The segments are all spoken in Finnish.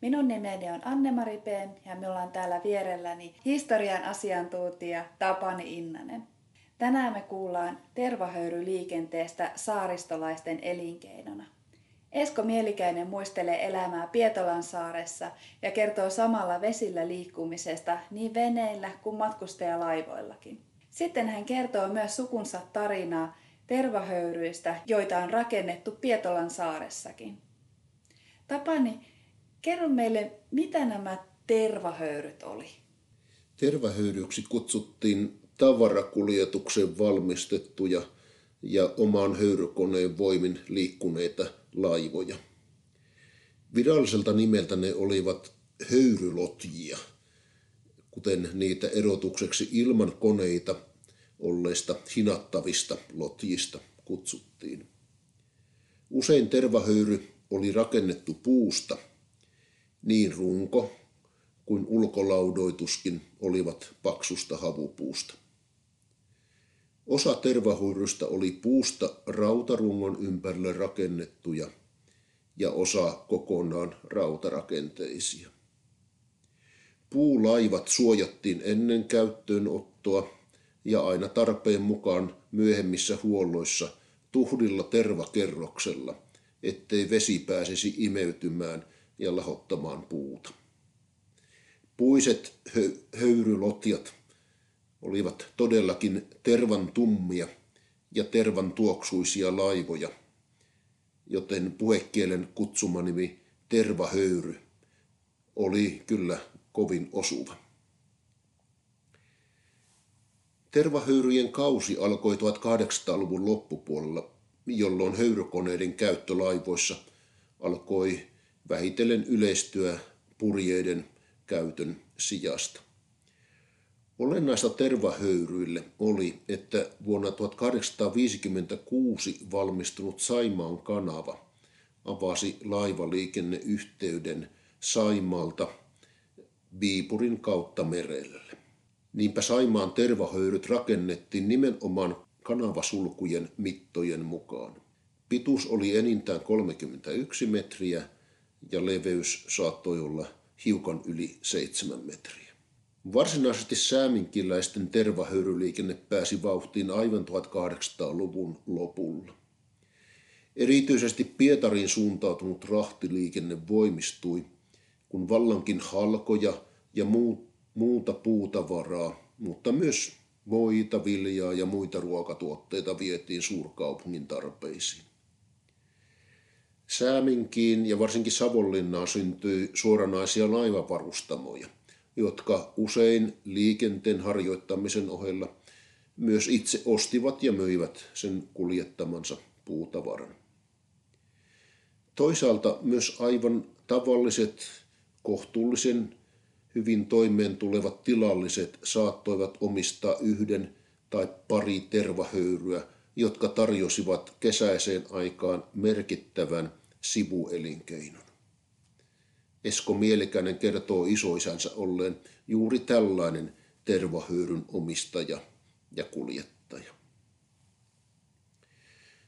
Minun nimeni on Anne-Mari P. ja minulla on täällä vierelläni historian asiantuntija Tapani Innanen. Tänään me kuullaan tervahöyryliikenteestä saaristolaisten elinkeinona. Esko Mielikäinen muistelee elämää Pietolan saaressa ja kertoo samalla vesillä liikkumisesta niin veneillä kuin matkustajalaivoillakin. Sitten hän kertoo myös sukunsa tarinaa tervahöyryistä, joita on rakennettu Pietolan saaressakin. Tapani, kerro meille, mitä nämä tervahöyryt oli? Tervahöyryksi kutsuttiin tavarakuljetuksen valmistettuja ja oman höyrykoneen voimin liikkuneita laivoja. Viralliselta nimeltä ne olivat höyrylotjia, kuten niitä erotukseksi ilman koneita olleista hinattavista lotjista kutsuttiin. Usein tervahöyry oli rakennettu puusta, niin runko kuin ulkolaudoituskin olivat paksusta havupuusta. Osa tervahöyrystä oli puusta rautarungon ympärille rakennettuja ja osa kokonaan rautarakenteisia. Puulaivat suojattiin ennen käyttöönottoa ja aina tarpeen mukaan myöhemmissä huolloissa tuhdilla tervakerroksella, ettei vesi pääsisi imeytymään ja lahottamaan puuta. Puiset hö- höyrylotjat olivat todellakin tervan tummia ja tervan tuoksuisia laivoja, joten puhekielen kutsumanimi tervahöyry oli kyllä kovin osuva. Tervahöyryjen kausi alkoi 1800-luvun loppupuolella, jolloin höyrykoneiden käyttö laivoissa alkoi vähitellen yleistyä purjeiden käytön sijasta. Olennaista tervahöyryille oli, että vuonna 1856 valmistunut Saimaan kanava avasi laivaliikenneyhteyden Saimalta Viipurin kautta merelle. Niinpä Saimaan tervahöyryt rakennettiin nimenomaan kanavasulkujen mittojen mukaan. Pituus oli enintään 31 metriä ja leveys saattoi olla hiukan yli 7 metriä. Varsinaisesti sääminkiläisten tervahöyryliikenne pääsi vauhtiin aivan 1800-luvun lopulla. Erityisesti Pietariin suuntautunut rahtiliikenne voimistui, kun vallankin halkoja ja muut muuta puutavaraa, mutta myös voita, viljaa ja muita ruokatuotteita vietiin suurkaupungin tarpeisiin. Sääminkiin ja varsinkin Savonlinnaan syntyi suoranaisia laivavarustamoja, jotka usein liikenteen harjoittamisen ohella myös itse ostivat ja myivät sen kuljettamansa puutavaran. Toisaalta myös aivan tavalliset, kohtuullisen hyvin toimeen tulevat tilalliset saattoivat omistaa yhden tai pari tervahöyryä, jotka tarjosivat kesäiseen aikaan merkittävän sivuelinkeinon. Esko Mielikäinen kertoo isoisänsä olleen juuri tällainen tervahöyryn omistaja ja kuljettaja.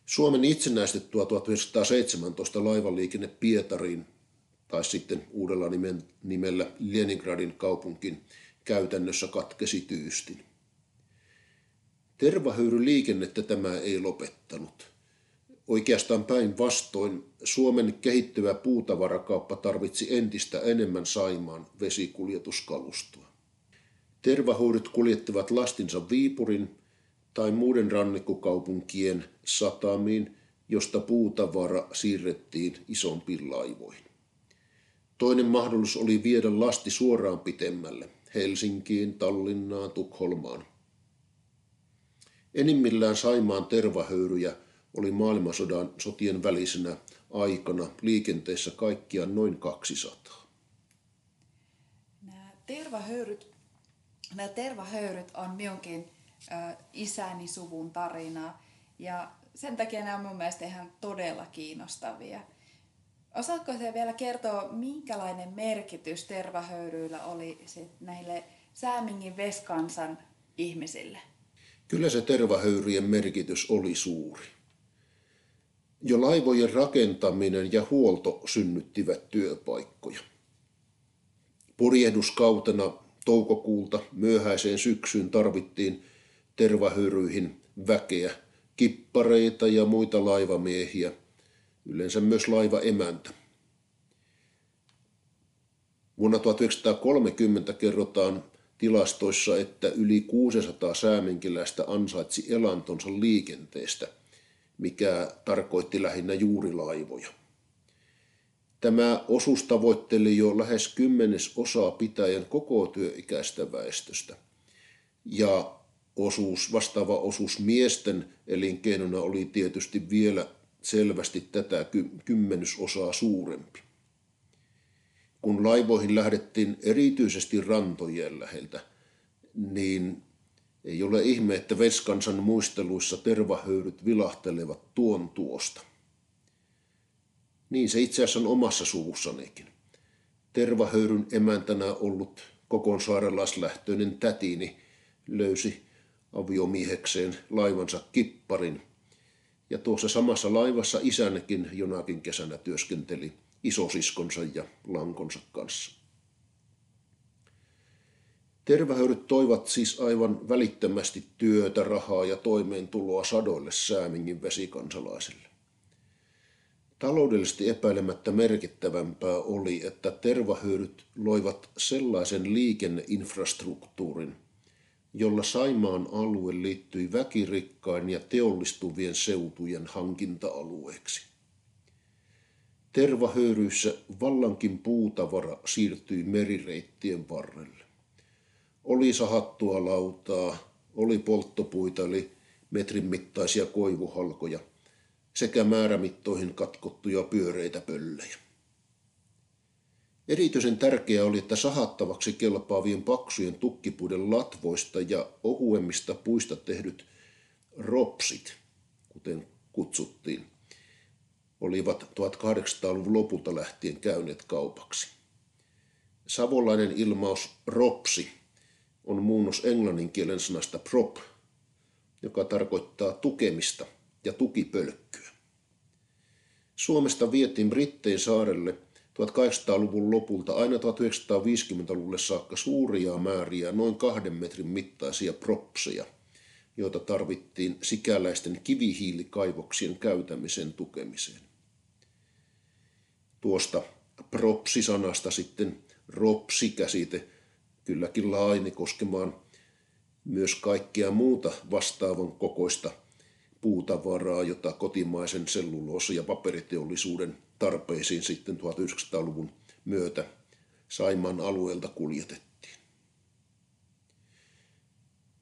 Suomen itsenäistettyä 1917 laivaliikenne Pietariin tai sitten uudella nimellä Leningradin kaupunkin käytännössä katkesi tyystin. Tervahöyryliikennettä tämä ei lopettanut. Oikeastaan päinvastoin Suomen kehittyvä puutavarakauppa tarvitsi entistä enemmän Saimaan vesikuljetuskalustoa. Tervahöyryt kuljettivat lastinsa Viipurin tai muiden rannikkokaupunkien satamiin, josta puutavara siirrettiin isompiin laivoihin. Toinen mahdollisuus oli viedä lasti suoraan pitemmälle, Helsinkiin, Tallinnaan, Tukholmaan. Enimmillään Saimaan tervahöyryjä oli maailmansodan sotien välisenä aikana liikenteessä kaikkiaan noin 200. Nämä tervahöyryt, nämä tervahöyryt on minunkin ö, isäni suvun tarina. Ja sen takia nämä on mun mielestä ihan todella kiinnostavia. Osaatko se vielä kertoa, minkälainen merkitys tervahöyryillä oli näille Säämingin Veskansan ihmisille? Kyllä se tervahöyrien merkitys oli suuri. Jo laivojen rakentaminen ja huolto synnyttivät työpaikkoja. Purjehduskautena toukokuulta myöhäiseen syksyyn tarvittiin tervahöyryihin väkeä, kippareita ja muita laivamiehiä, yleensä myös laivaemäntä. Vuonna 1930 kerrotaan tilastoissa, että yli 600 säämenkiläistä ansaitsi elantonsa liikenteestä, mikä tarkoitti lähinnä juurilaivoja. Tämä osuus tavoitteli jo lähes kymmenes osaa pitäjän koko työikäistä väestöstä. Ja osuus, vastaava osuus miesten elinkeinona oli tietysti vielä selvästi tätä kymmenysosaa suurempi kun laivoihin lähdettiin erityisesti rantojen läheltä, niin ei ole ihme, että Veskansan muisteluissa tervahöyryt vilahtelevat tuon tuosta. Niin se itse asiassa on omassa suvussanikin. Tervahöyryn emäntänä ollut kokonsaarelaislähtöinen tätini löysi aviomiehekseen laivansa kipparin. Ja tuossa samassa laivassa isännekin jonakin kesänä työskenteli – isosiskonsa ja lankonsa kanssa. Tervähöyryt toivat siis aivan välittömästi työtä, rahaa ja toimeentuloa sadoille Säämingin vesikansalaisille. Taloudellisesti epäilemättä merkittävämpää oli, että tervahöyryt loivat sellaisen liikenneinfrastruktuurin, jolla Saimaan alue liittyi väkirikkain ja teollistuvien seutujen hankinta-alueeksi. Tervahöyryissä vallankin puutavara siirtyi merireittien varrelle. Oli sahattua lautaa, oli polttopuita eli metrin mittaisia koivuhalkoja sekä määrämittoihin katkottuja pyöreitä pöllejä. Erityisen tärkeää oli, että sahattavaksi kelpaavien paksujen tukkipuiden latvoista ja ohuemmista puista tehdyt ropsit, kuten kutsuttiin, olivat 1800-luvun lopulta lähtien käyneet kaupaksi. Savolainen ilmaus ropsi on muunnos englannin kielen sanasta prop, joka tarkoittaa tukemista ja tukipölkkyä. Suomesta vietiin Brittein saarelle 1800-luvun lopulta aina 1950-luvulle saakka suuria määriä noin kahden metrin mittaisia propseja, joita tarvittiin sikäläisten kivihiilikaivoksien käytämisen tukemiseen tuosta propsisanasta sitten ropsikäsite kylläkin laini koskemaan myös kaikkea muuta vastaavan kokoista puutavaraa, jota kotimaisen selluloosa- ja paperiteollisuuden tarpeisiin sitten 1900-luvun myötä Saimaan alueelta kuljetettiin.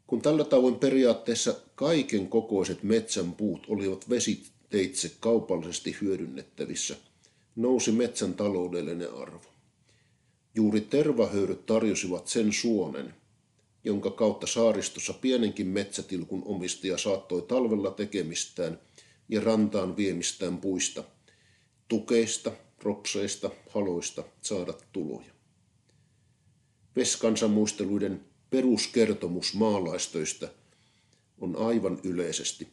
Kun tällä tavoin periaatteessa kaiken kokoiset metsän puut olivat vesiteitse kaupallisesti hyödynnettävissä – nousi metsän taloudellinen arvo. Juuri tervahöyryt tarjosivat sen suonen, jonka kautta saaristossa pienenkin metsätilkun omistaja saattoi talvella tekemistään ja rantaan viemistään puista, tukeista, ropseista, haloista saada tuloja. Veskansan muisteluiden peruskertomus maalaistöistä on aivan yleisesti,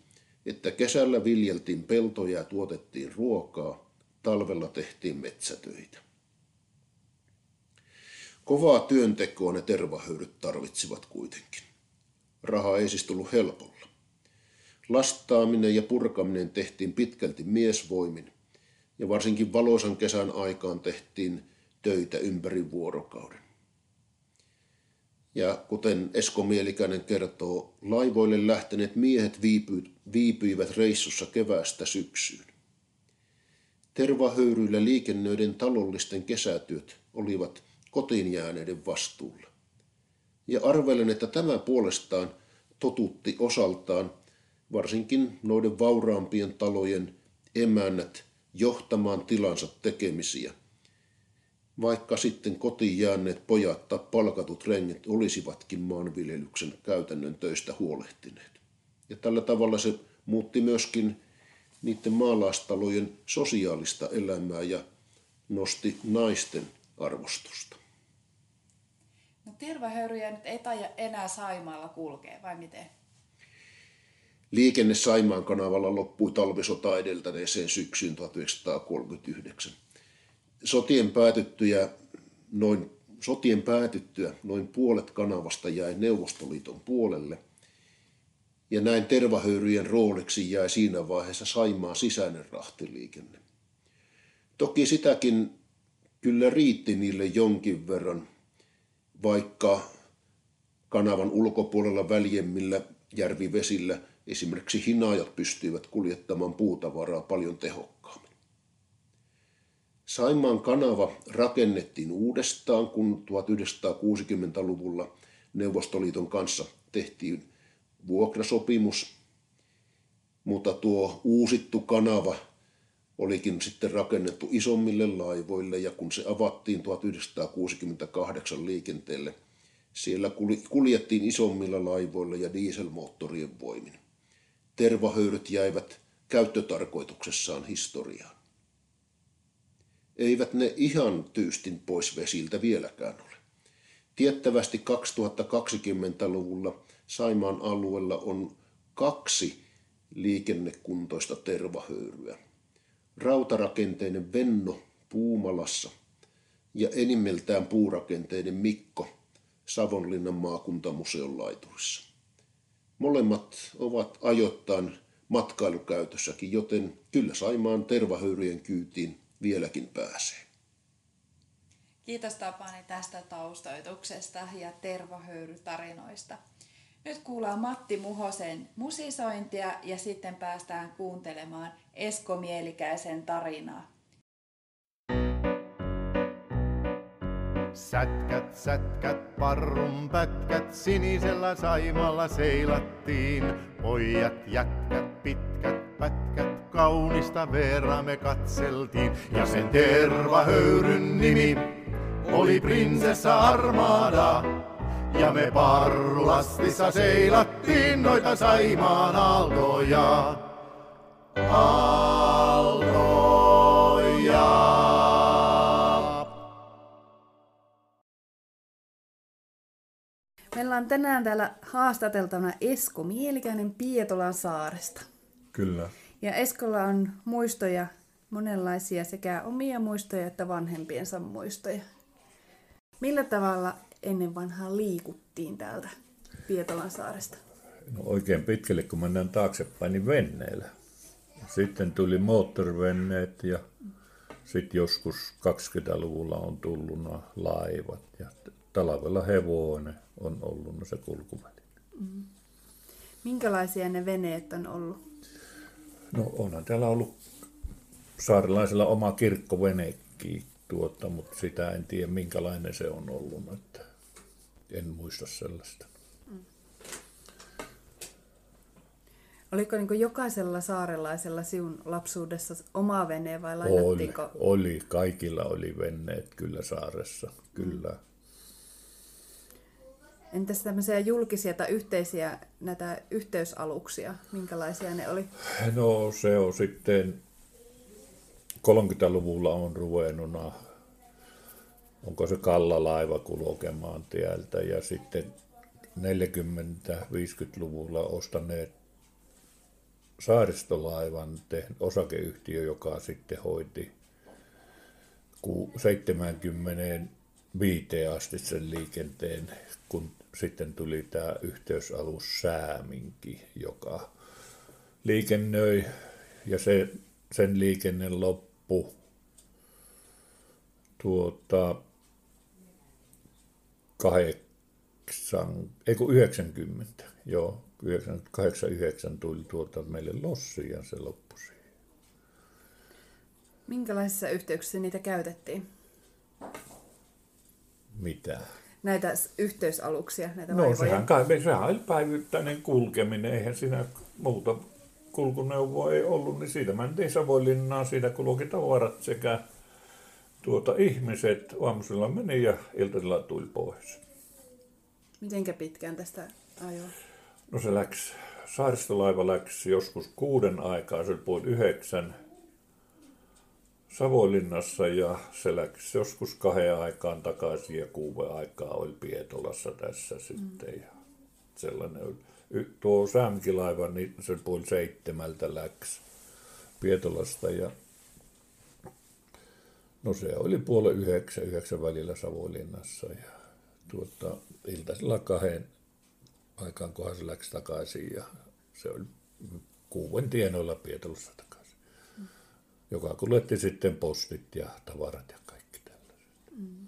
että kesällä viljeltiin peltoja ja tuotettiin ruokaa, talvella tehtiin metsätöitä. Kovaa työntekoa ne tervahöyryt tarvitsivat kuitenkin. Raha ei siis tullut helpolla. Lastaaminen ja purkaminen tehtiin pitkälti miesvoimin, ja varsinkin valoisan kesän aikaan tehtiin töitä ympäri vuorokauden. Ja kuten Esko Mielikäinen kertoo, laivoille lähteneet miehet viipyivät reissussa keväästä syksyyn. Tervahöyryillä liikennöiden talollisten kesätyöt olivat kotiin jääneiden vastuulla. Ja arvelen, että tämä puolestaan totutti osaltaan varsinkin noiden vauraampien talojen emännät johtamaan tilansa tekemisiä. vaikka sitten kotiin jääneet pojat tai palkatut rengit olisivatkin maanviljelyksen käytännön töistä huolehtineet. Ja tällä tavalla se muutti myöskin niiden maalaistalojen sosiaalista elämää ja nosti naisten arvostusta. No tervahöyryjä nyt ei taida enää Saimaalla kulkea, vai miten? Liikenne Saimaan kanavalla loppui talvisota edeltäneeseen syksyyn 1939. Sotien päätyttyä noin, sotien päätyttyä noin puolet kanavasta jäi Neuvostoliiton puolelle – ja näin tervahöyryjen rooliksi jäi siinä vaiheessa Saimaan sisäinen rahtiliikenne. Toki sitäkin kyllä riitti niille jonkin verran, vaikka kanavan ulkopuolella väljemmillä järvivesillä esimerkiksi hinaajat pystyivät kuljettamaan puutavaraa paljon tehokkaammin. Saimaan kanava rakennettiin uudestaan, kun 1960-luvulla Neuvostoliiton kanssa tehtiin vuokrasopimus, mutta tuo uusittu kanava olikin sitten rakennettu isommille laivoille ja kun se avattiin 1968 liikenteelle, siellä kuljettiin isommilla laivoilla ja dieselmoottorien voimin. Tervahöyryt jäivät käyttötarkoituksessaan historiaan. Eivät ne ihan tyystin pois vesiltä vieläkään ole. Tiettävästi 2020-luvulla Saimaan alueella on kaksi liikennekuntoista tervahöyryä. Rautarakenteinen Venno Puumalassa ja enimmiltään puurakenteinen Mikko Savonlinnan maakuntamuseon laiturissa. Molemmat ovat ajoittain matkailukäytössäkin, joten kyllä Saimaan tervahöyryjen kyytiin vieläkin pääsee. Kiitos Tapani tästä taustoituksesta ja tervahöyrytarinoista. Nyt kuullaan Matti Muhosen musisointia ja sitten päästään kuuntelemaan Esko Mielikäisen tarinaa. Sätkät, sätkät, parrun pätkät, sinisellä saimalla seilattiin. Pojat, jätkät, pitkät pätkät, kaunista verran me katseltiin. Ja sen tervahöyryn nimi oli prinsessa Armada. Ja me parlastissa seilattiin noita Saimaan aaltoja. Aaltoja. Meillä on tänään täällä haastateltavana Esko Mielikäinen Pietolan saaresta. Kyllä. Ja Eskolla on muistoja monenlaisia, sekä omia muistoja että vanhempiensa muistoja. Millä tavalla ennen vanhaa liikuttiin täältä Pietolan saaresta? No oikein pitkälle, kun mennään taaksepäin, niin venneillä. Sitten tuli moottorivenneet ja sitten joskus 20-luvulla on tullut laivat ja talvella hevonen on ollut se kulkuväli. Mm. Minkälaisia ne veneet on ollut? No onhan täällä ollut saarilaisella oma kirkkovenekin, tuota, mutta sitä en tiedä minkälainen se on ollut. Että en muista sellaista. Mm. Oliko niin jokaisella saarelaisella sinun lapsuudessa oma vene vai lainattiinko? Oli, oli, kaikilla oli veneet kyllä saaressa, kyllä. Mm. Entäs tämmöisiä julkisia tai yhteisiä näitä yhteysaluksia, minkälaisia ne oli? No se on sitten 30-luvulla on ruvennut onko se kallalaiva kulkemaan tieltä ja sitten 40-50-luvulla ostaneet saaristolaivan osakeyhtiö, joka sitten hoiti 75 asti sen liikenteen, kun sitten tuli tämä yhteysalus Sääminki, joka liikennöi. Ja se, sen liikenne loppu tuota, kahdeksan, ei kun 90, joo, 89 tuli tuolta meille lossi ja se loppui siihen. Minkälaisissa yhteyksissä niitä käytettiin? Mitä? Näitä yhteysaluksia, näitä No vaivoja. sehän, sehän oli päivittäinen kulkeminen, eihän siinä muuta kulkuneuvoa ei ollut, niin siitä mentiin Savonlinnaan, siitä kulki tavarat sekä tuota, ihmiset aamusilla meni ja iltasilla tuli pois. Mitenkä pitkään tästä ajoi? No se läks, saaristolaiva läks joskus kuuden aikaa, se oli puoli yhdeksän Savonlinnassa ja se läks joskus kahden aikaan takaisin ja kuuden aikaa oli Pietolassa tässä mm. sitten. Ja sellainen oli. Tuo Sämkilaiva, niin se puoli seitsemältä läks Pietolasta ja no se oli puoli yhdeksän, yhdeksän välillä Savonlinnassa ja tuota, iltaisella kahden aikaan, kunhan se läksi takaisin ja se oli kuuden tienoilla Pietolassa takaisin. Mm. Joka kuljetti sitten postit ja tavarat ja kaikki tällaiset. Mm.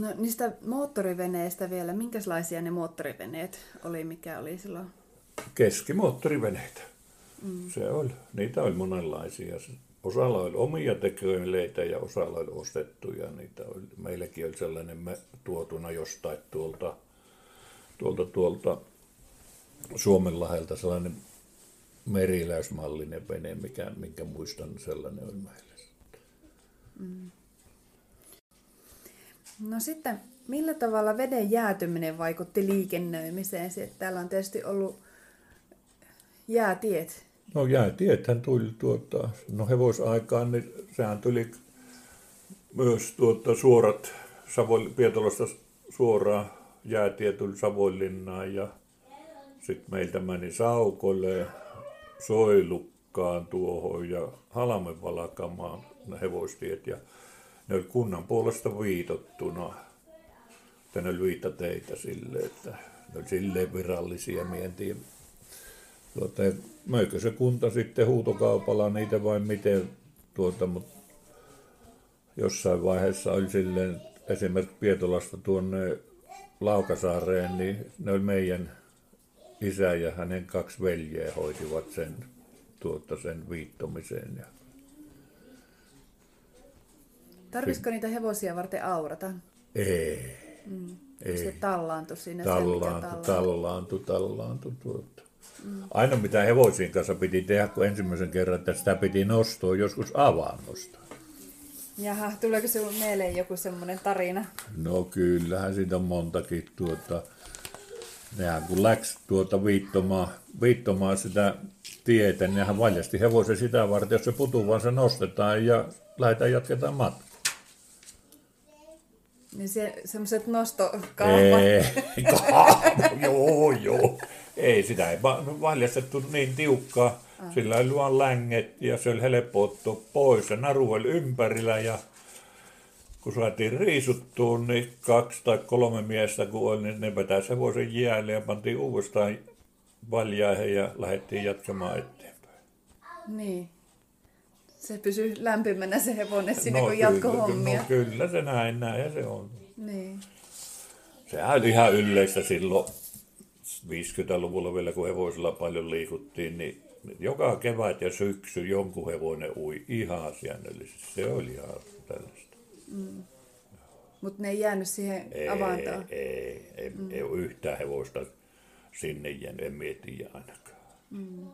No niistä moottoriveneistä vielä, minkälaisia ne moottoriveneet oli, mikä oli silloin? Keskimoottoriveneitä. Mm. Se oli, niitä oli monenlaisia. Osalla oli omia teköileitä ja osalla oli ostettuja. Niitä oli, meilläkin oli sellainen me, tuotuna jostain tuolta, tuolta, tuolta Suomenlahelta sellainen meriläismallinen vene, mikä, minkä muistan, sellainen oli meillä. Mm. No sitten, millä tavalla veden jäätyminen vaikutti liikennöimiseen? Täällä on tietysti ollut jäätiet No jäätiethän tuli tuota, no hevosaikaan, niin sehän tuli myös tuota, suorat Savon, Pietolasta suoraan jäätie tuli Savonlinnaan ja sitten meiltä meni Saukolle, Soilukkaan tuohon ja Halmen valakamaan ne hevostiet ja ne oli kunnan puolesta viitottuna. Tänne oli viittateitä sille, että ne oli silleen virallisia, mientiin tuota, möikö se kunta sitten huutokaupalla niitä vai miten, tuota, mutta jossain vaiheessa oli silleen, esimerkiksi Pietolasta tuonne Laukasaareen, niin ne oli meidän isä ja hänen kaksi veljeä hoitivat sen, tuota, sen viittomisen. Ja... Tarvisiko niitä hevosia varten aurata? Ei. Mm. Ei. Se tallaantui siinä. Tallaantui, tallaantui, tallaantui tuota. Aina mitä hevosien kanssa piti tehdä, kun ensimmäisen kerran, että sitä piti nostaa joskus avannosta. Jaha, tuleeko sinulle mieleen joku semmoinen tarina? No kyllähän siitä on montakin. Tuota, nehän kun läks tuota viittomaan, viittomaan sitä tietä, niin nehän valjasti hevosen sitä varten, jos se se nostetaan ja lähdetään jatketaan matkaa. Niin se, semmoiset nostokahvat. Ei, joo, joo. Ei, sitä ei valjastettu niin tiukkaa. Ah. Sillä oli vaan länget ja se oli helppo ottaa pois. Ja naru oli ympärillä ja kun saatiin riisuttua, niin kaksi tai kolme miestä kun oli, niin ne vetäisi hevosen jäälle ja pantiin uudestaan valjaihin ja lähdettiin jatkamaan eteenpäin. Niin. Se pysyy lämpimänä se hevonen sinne, no, kun jatko hommia. No kyllä se näin, näin se on. Niin. Sehän oli ihan yleistä silloin 50-luvulla vielä, kun hevosilla paljon liikuttiin, niin joka kevät ja syksy jonkun hevonen ui ihan säännöllisesti. Se oli ihan tällaista. Mm. Mutta ne ei jäänyt siihen ei, avantoon? Ei, ei, mm. ei ole yhtään hevosta sinne jäänyt, en mieti ainakaan. Mm.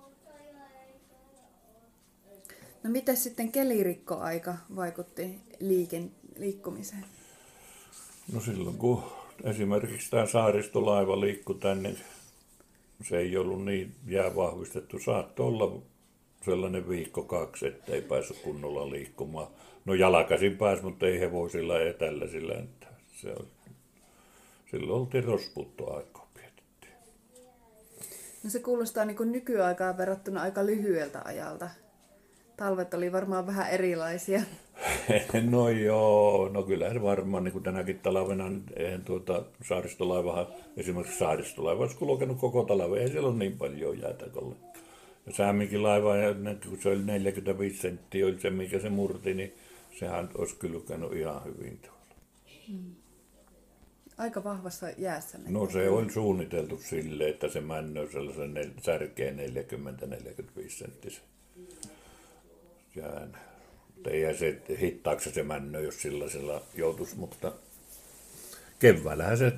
No miten sitten kelirikkoaika vaikutti liiken, liikkumiseen? No silloin kun esimerkiksi tämä saaristolaiva liikkui tänne, se ei ollut niin jäävahvistettu. Saattoi olla sellainen viikko kaksi, ettei päässyt kunnolla liikkumaan. No jalkaisin pääsi, mutta ei hevosilla ja tällaisilla. Että se on, silloin oltiin rosputtoaikaa pidettiin. No se kuulostaa niin nykyaikaan verrattuna aika lyhyeltä ajalta. Talvet oli varmaan vähän erilaisia. no joo, no kyllä se varmaan niin kuin tänäkin talvena, eihän tuota saaristolaivahan, esimerkiksi saaristolaiva olisi kulkenut koko talven, ei siellä ole niin paljon jäätä Ja Sääminkin laiva, kun se oli 45 senttiä, oli se mikä se murti, niin sehän olisi kylkenyt ihan hyvin tuolla. Hmm. Aika vahvassa jäässä. No se oli suunniteltu sille, että se männö sellaisen särkeen 40-45 senttisen jään. Ei se hittaaksi se männö, jos sellaisella joutuisi, mutta keväällähän se,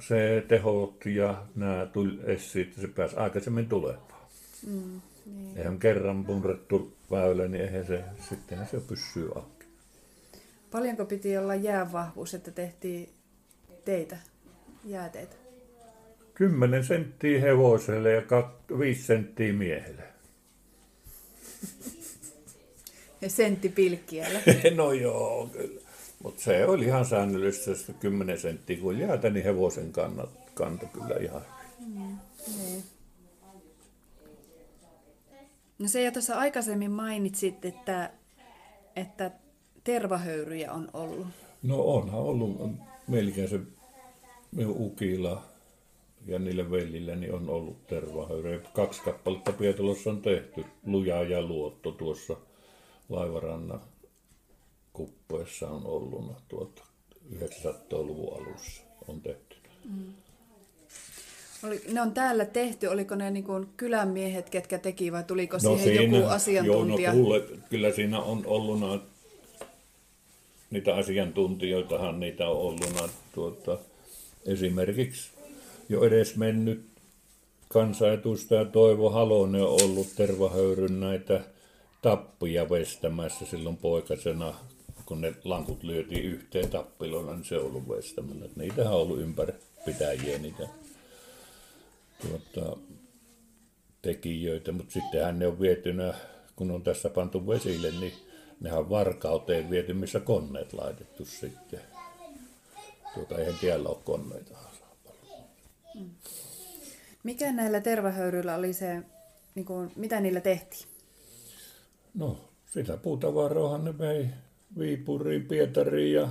se tehot ja nämä tuli esiin, että se pääsi aikaisemmin tulemaan. Mm. Niin. Eihän kerran punrettu väylä, niin eihän se, sitten se pysyy auki. Paljonko piti olla jäävahvuus, että tehtiin teitä, jääteitä? 10 senttiä hevoselle ja 5 senttiä miehelle. Ja sentti pilkkiällä. no joo, kyllä. Mutta se oli ihan säännöllistä, että 10 senttiä kun jäätä, niin hevosen kannat, kanto kyllä ihan. Mm, niin. No se jo tuossa aikaisemmin mainitsit, että, että tervahöyryjä on ollut. No onhan ollut melkein se ukilla ja niille velillä niin on ollut tervahöyryjä. Kaksi kappaletta Pietalossa on tehty, luja ja luotto tuossa laivarannan kuppoissa on ollut tuota 900-luvun alussa on tehty. Mm. Oli, ne on täällä tehty, oliko ne niin kuin kylänmiehet, ketkä teki vai tuliko no siihen siinä, joku asiantuntija? Joo, no kuule, kyllä siinä on ollut niitä asiantuntijoitahan niitä on ollut tuota, esimerkiksi jo edes mennyt kansanedustaja Toivo Halonen on ollut tervahöyryn näitä tappuja vestämässä silloin poikasena, kun ne lankut lyötiin yhteen tappilona, niin se on ollut vestämällä. Niitähän on ollut ympäri pitäjiä niitä tuota, tekijöitä, mutta sittenhän ne on vietynä, kun on tässä pantu vesille, niin nehän varkauteen viety, missä koneet laitettu sitten. Tuota, eihän tiellä ole koneita. Mm. Mikä näillä tervahöyryillä oli se, niin kuin, mitä niillä tehtiin? No, sitä puutavaroahan ne vei Viipuriin, Pietariin ja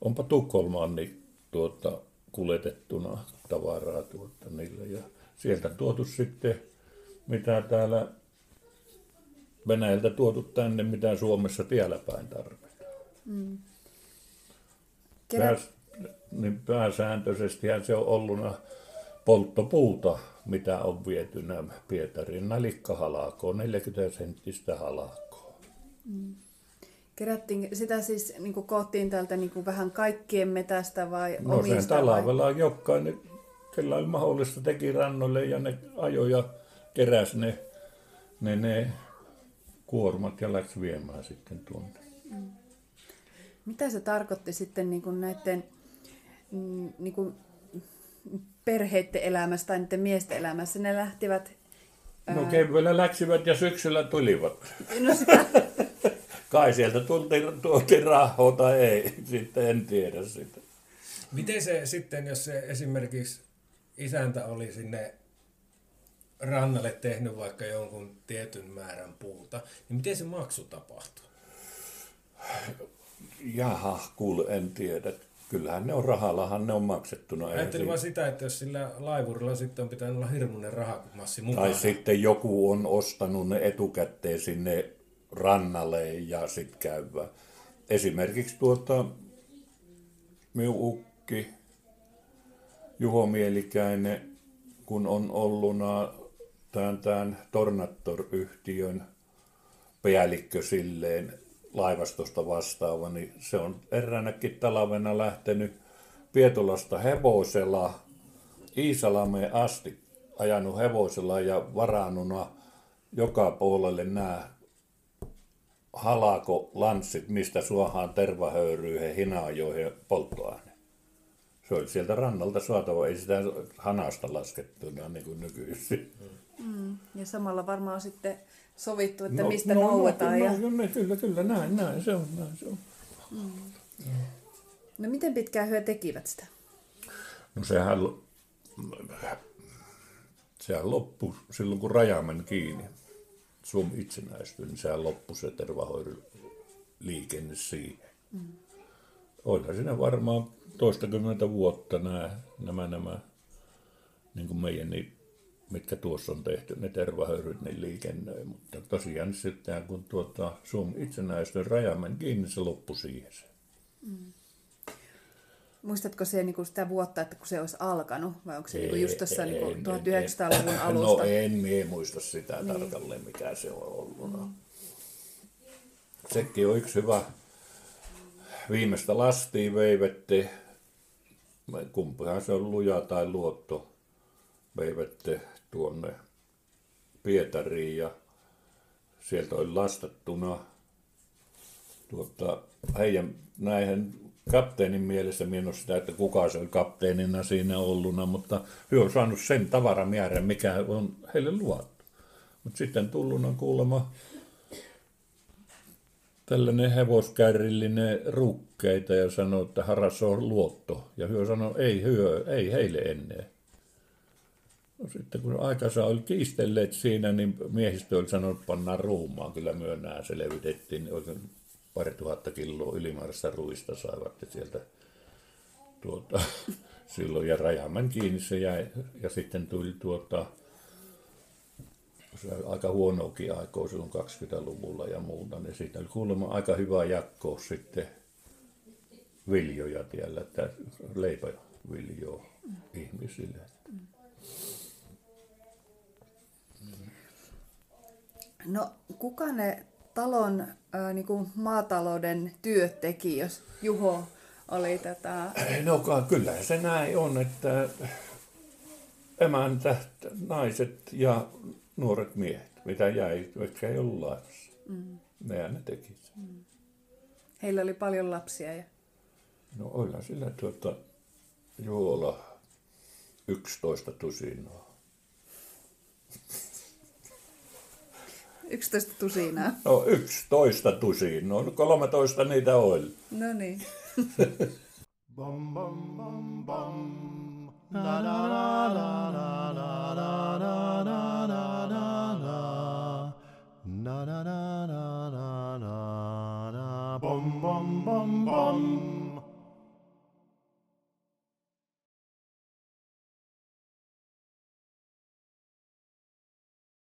onpa Tukholmaan niin, tuota, kuljetettuna tavaraa tuota, niille. Ja sieltä tuotu sitten, mitä täällä Venäjältä tuotu tänne, mitä Suomessa tiellä päin tarvitaan. Mm. Pääs, niin pääsääntöisesti se on ollut polttopuuta, mitä on viety nämä Pietarin nalikkahalakoon, 40 senttistä halakoa. Mm. Kerättiin, sitä siis niin kuin koottiin täältä niin kuin vähän kaikkien metästä vai no omista? No sen talvella jokainen, sillä oli mahdollista, teki rannolle ja ne ajoi ja keräsi ne, ne, ne kuormat ja läksi viemään sitten tuonne. Mm. Mitä se tarkoitti sitten niin kuin näiden mm, niin kuin perheiden elämässä tai niiden miesten elämässä? Ne lähtivät... No keväällä läksivät ja syksyllä tulivat. No sitä... Kai sieltä tultiin, tuotiin rahoa tai ei, sitten en tiedä sitä. Miten se sitten, jos se esimerkiksi isäntä oli sinne rannalle tehnyt vaikka jonkun tietyn määrän puuta, niin miten se maksu tapahtuu? Jaha, kuule, en tiedä. Kyllähän ne on rahallahan ne on maksettuna. Ajattelin vaan sitä, että jos sillä laivurilla sitten on pitänyt olla hirmuinen rahamassi mukana. Tai sitten joku on ostanut ne etukäteen sinne rannalle ja sitten käyvä. Esimerkiksi tuota minun ukki Juho Mielikäinen, kun on ollut tämän, tämän Tornator-yhtiön päällikkö silleen laivastosta vastaava, niin se on eräänäkin talvena lähtenyt Pietolasta hevosella Iisalameen asti ajanut hevosella ja varannut joka puolelle nämä halako lanssit, mistä suohaan tervahöyryihin, hinaajoihin polttoaine. Se oli sieltä rannalta saatava, ei sitä hanasta laskettuna niin kuin nykyisin. Mm. Ja samalla varmaan sitten sovittu, että no, mistä no, noudataan. No, ja... no, no, kyllä, kyllä, näin, näin se on, näin se on. Mm. No miten pitkään he tekivät sitä? No sehän, sehän loppui silloin, kun raja meni kiinni. Suomi itsenäistyi, niin sehän loppui se liikenne siihen. Mm. Olihan siinä varmaan toistakymmentä vuotta nämä, nämä, nämä niin kuin meidän, niin, mitkä tuossa on tehty, ne tervahöyryt, ne liikennöi. Mutta tosiaan sitten kun tuota, Suomi itsenäistyi raja meni kiinni, se loppui siihen. Mm. Muistatko se niin kuin sitä vuotta, että kun se olisi alkanut, vai onko se ei, niin just tuossa niin 1900-luvun no alusta? No en mie muista sitä niin. tarkalleen, mikä se on ollut. Mm. Sekin on yksi hyvä. Viimeistä lastia veivette, kumpihan se on luja tai luotto, veivette tuonne Pietariin ja sieltä oli lastattuna tuota, heidän näihin kapteenin mielessä, minä sitä, että kuka se oli kapteenina siinä olluna, mutta he on saanut sen tavaramäärän, mikä on heille luvattu. Mutta sitten tulluna kuulemma tällainen hevoskärrillinen rukkeita ja sanoi, että haras on luotto. Ja hyö sanoi, ei hyö, ei heille ennen. No sitten kun aikansa oli kiistelleet siinä, niin miehistö oli sanonut, että pannaan ruumaan. Kyllä myönnään selvitettiin, oikein pari tuhatta kiloa ylimääräistä ruista saivat ja sieltä tuota, silloin ja rajaman kiinni se jäi. Ja sitten tuli tuota, se oli aika huonoakin aikaa silloin 20-luvulla ja muuta, niin siitä oli kuulemma aika hyvä jakkoa sitten viljoja tiellä, että leipäviljoa ihmisille. No kuka ne talon äh, niinku maatalouden työt teki, jos Juho oli tätä... No kyllä se näin on, että emäntä, naiset ja nuoret miehet, mitä jäi, jotka ei ollut laivassa. Mm. Nehän ne teki mm. Heillä oli paljon lapsia. Ja... No olihan sillä tuota, Juola 11 tusinaa. 11 tusinaa. No 11 tusinaa, no 13 niitä oli. No niin. bom, bom, bom, bom. Na, na, na, na, na, na, na, na, na, na, na, na. Na, na, na, na, na, na, na. Bom, bom, bom, bom.